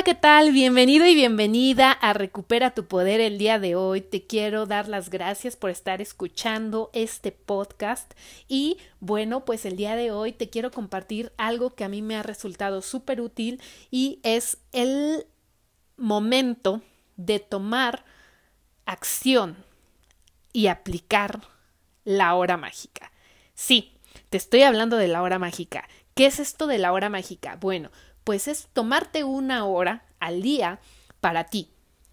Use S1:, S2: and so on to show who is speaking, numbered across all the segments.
S1: Hola, ¿qué tal? Bienvenido y bienvenida a Recupera tu Poder el día de hoy. Te quiero dar las gracias por estar escuchando este podcast y bueno, pues el día de hoy te quiero compartir algo que a mí me ha resultado súper útil y es el momento de tomar acción y aplicar la hora mágica. Sí, te estoy hablando de la hora mágica. ¿Qué es esto de la hora mágica? Bueno, pues es tomarte una hora al día para ti,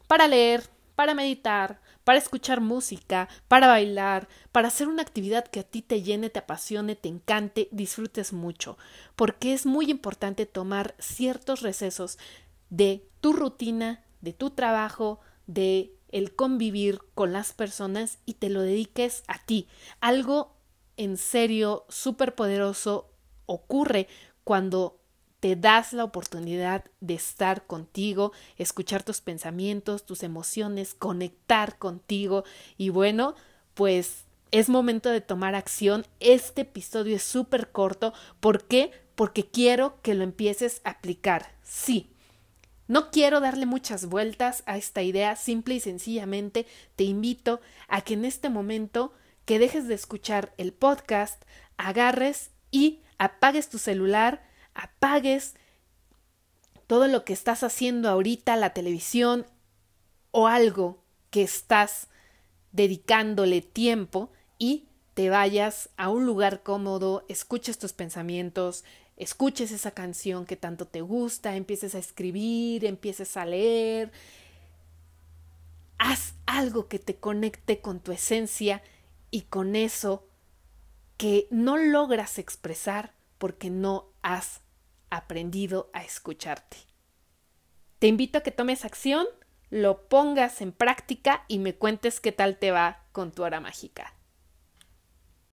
S1: para leer, para meditar, para escuchar música, para bailar, para hacer una actividad que a ti te llene, te apasione, te encante, disfrutes mucho, porque es muy importante tomar ciertos recesos de tu rutina, de tu trabajo, de el convivir con las personas y te lo dediques a ti. Algo en serio súper poderoso ocurre cuando te das la oportunidad de estar contigo, escuchar tus pensamientos, tus emociones, conectar contigo y bueno, pues es momento de tomar acción. Este episodio es súper corto. ¿Por qué? Porque quiero que lo empieces a aplicar. Sí. No quiero darle muchas vueltas a esta idea, simple y sencillamente te invito a que en este momento que dejes de escuchar el podcast, agarres y apagues tu celular, apagues todo lo que estás haciendo ahorita, la televisión o algo que estás dedicándole tiempo y te vayas a un lugar cómodo, escuches tus pensamientos, escuches esa canción que tanto te gusta, empieces a escribir, empieces a leer, haz algo que te conecte con tu esencia y con eso que no logras expresar porque no has aprendido a escucharte. Te invito a que tomes acción, lo pongas en práctica y me cuentes qué tal te va con tu hora mágica.